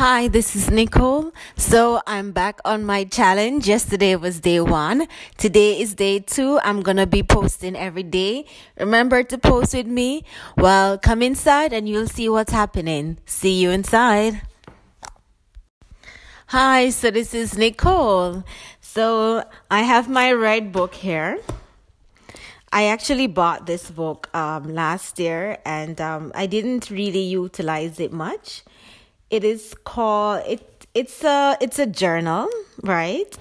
Hi, this is Nicole. So I'm back on my challenge. Yesterday was day one. Today is day two. I'm gonna be posting every day. Remember to post with me. Well, come inside and you'll see what's happening. See you inside. Hi, so this is Nicole. So I have my red book here. I actually bought this book um, last year and um, I didn't really utilize it much it is called it it's a it's a journal, right?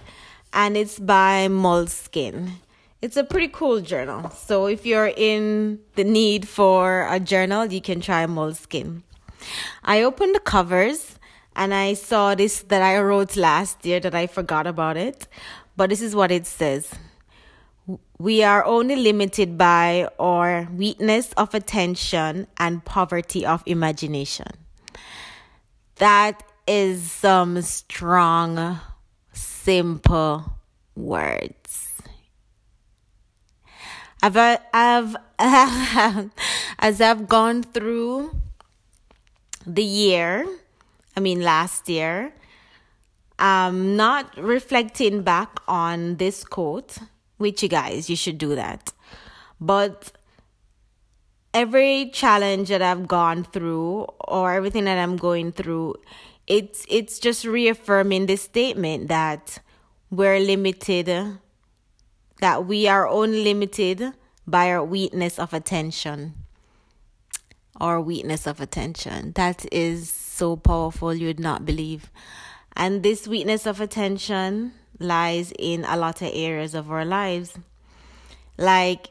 And it's by Moleskine It's a pretty cool journal. So if you're in the need for a journal, you can try Moleskine I opened the covers and I saw this that I wrote last year that I forgot about it. But this is what it says. We are only limited by our weakness of attention and poverty of imagination. That is some strong, simple words. I've, uh, I've, as I've gone through the year, I mean, last year, I'm not reflecting back on this quote, which you guys, you should do that. But every challenge that I've gone through or everything that I'm going through, it's it's just reaffirming this statement that we're limited that we are only limited by our weakness of attention. Our weakness of attention. That is so powerful you would not believe. And this weakness of attention lies in a lot of areas of our lives. Like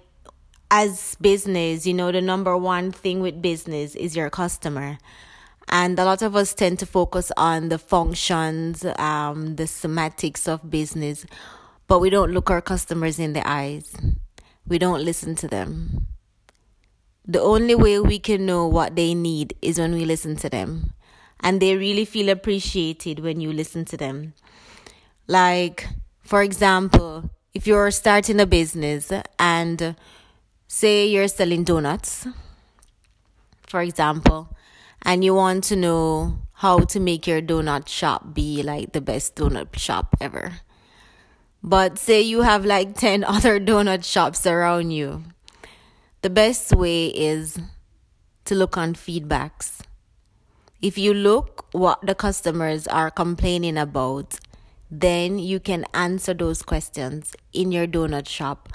as business, you know, the number one thing with business is your customer. And a lot of us tend to focus on the functions, um, the semantics of business, but we don't look our customers in the eyes. We don't listen to them. The only way we can know what they need is when we listen to them. And they really feel appreciated when you listen to them. Like, for example, if you're starting a business and say you're selling donuts, for example, and you want to know how to make your donut shop be like the best donut shop ever. But say you have like 10 other donut shops around you. The best way is to look on feedbacks. If you look what the customers are complaining about, then you can answer those questions in your donut shop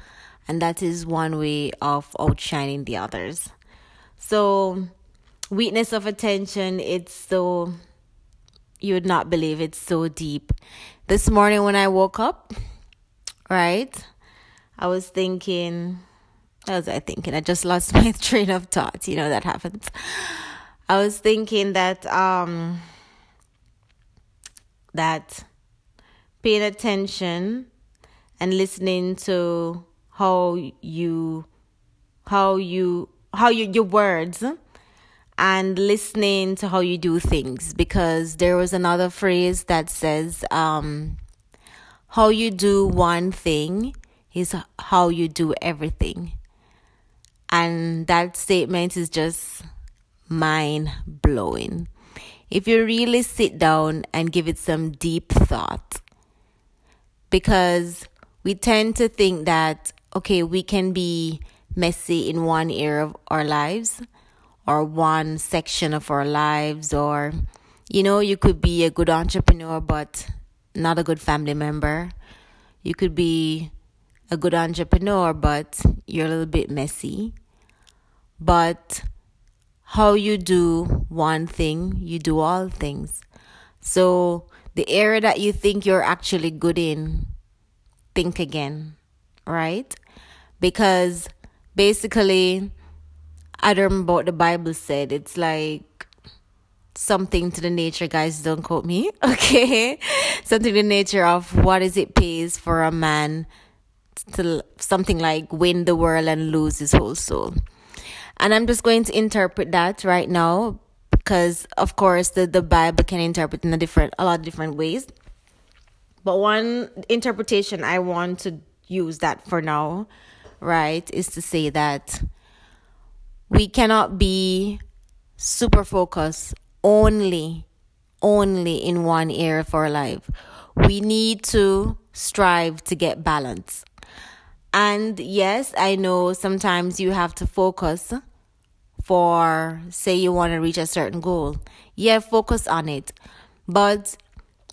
and that is one way of outshining the others. So, weakness of attention, it's so, you would not believe it's so deep. This morning when I woke up, right, I was thinking, what was I thinking? I just lost my train of thought. You know, that happens. I was thinking that, um, that paying attention and listening to how you how you how you your words and listening to how you do things. Because there was another phrase that says um how you do one thing is how you do everything. And that statement is just mind blowing if you really sit down and give it some deep thought because we tend to think that okay, we can be messy in one area of our lives or one section of our lives, or you know, you could be a good entrepreneur but not a good family member. You could be a good entrepreneur but you're a little bit messy. But how you do one thing, you do all things. So, the area that you think you're actually good in, think again, right? Because basically I don't remember what the Bible said. It's like something to the nature, guys, don't quote me, okay? something to the nature of what is it pays for a man to something like win the world and lose his whole soul. And I'm just going to interpret that right now because of course the, the Bible can interpret in a different a lot of different ways. But one interpretation I want to use that for now right, is to say that we cannot be super focused only only in one area of our life. We need to strive to get balance. And yes, I know sometimes you have to focus for, say, you want to reach a certain goal. Yeah, focus on it. But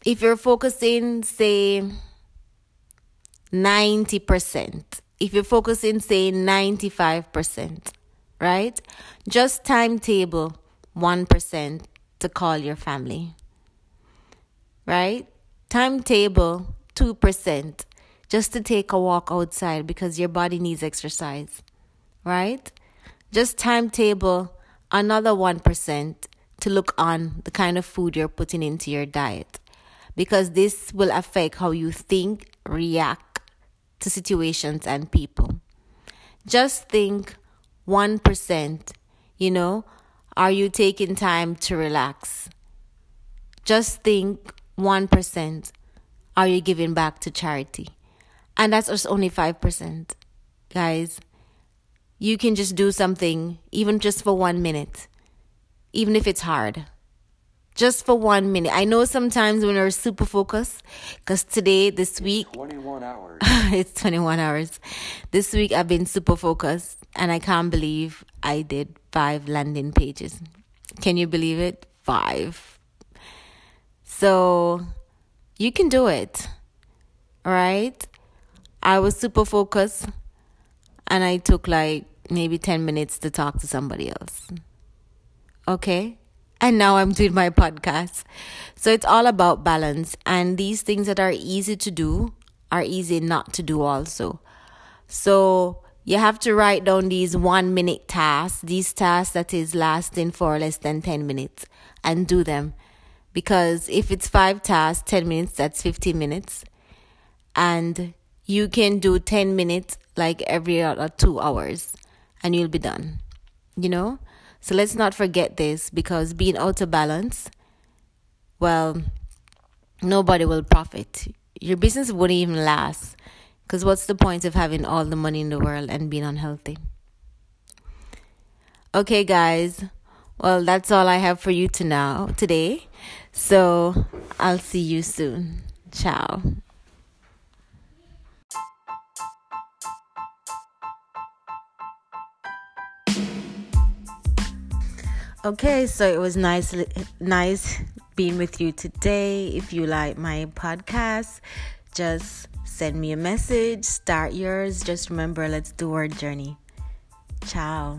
if you're focusing, say, 90%, if you're focusing, say, 95%, right? Just timetable 1% to call your family, right? Timetable 2% just to take a walk outside because your body needs exercise, right? Just timetable another 1% to look on the kind of food you're putting into your diet because this will affect how you think, react to situations and people. Just think 1%, you know, are you taking time to relax? Just think 1%, are you giving back to charity? And that's just only 5%. Guys, you can just do something, even just for one minute, even if it's hard. Just for one minute. I know sometimes when we're super focused, because today, this week, 21 hours. it's 21 hours. This week, I've been super focused, and I can't believe I did five landing pages. Can you believe it? Five. So, you can do it. right? I was super focused and I took like maybe 10 minutes to talk to somebody else. Okay? And now I'm doing my podcast. So it's all about balance. And these things that are easy to do are easy not to do also. So you have to write down these one minute tasks, these tasks that is lasting for less than 10 minutes, and do them. Because if it's five tasks, 10 minutes, that's 15 minutes. And you can do 10 minutes like every other two hours and you'll be done. You know? So let's not forget this because being out of balance, well, nobody will profit. Your business wouldn't even last. Because what's the point of having all the money in the world and being unhealthy? Okay, guys. Well, that's all I have for you to now today. So I'll see you soon. Ciao. Okay, so it was nice nice being with you today. If you like my podcast, just send me a message, start yours. Just remember, let's do our journey. Ciao.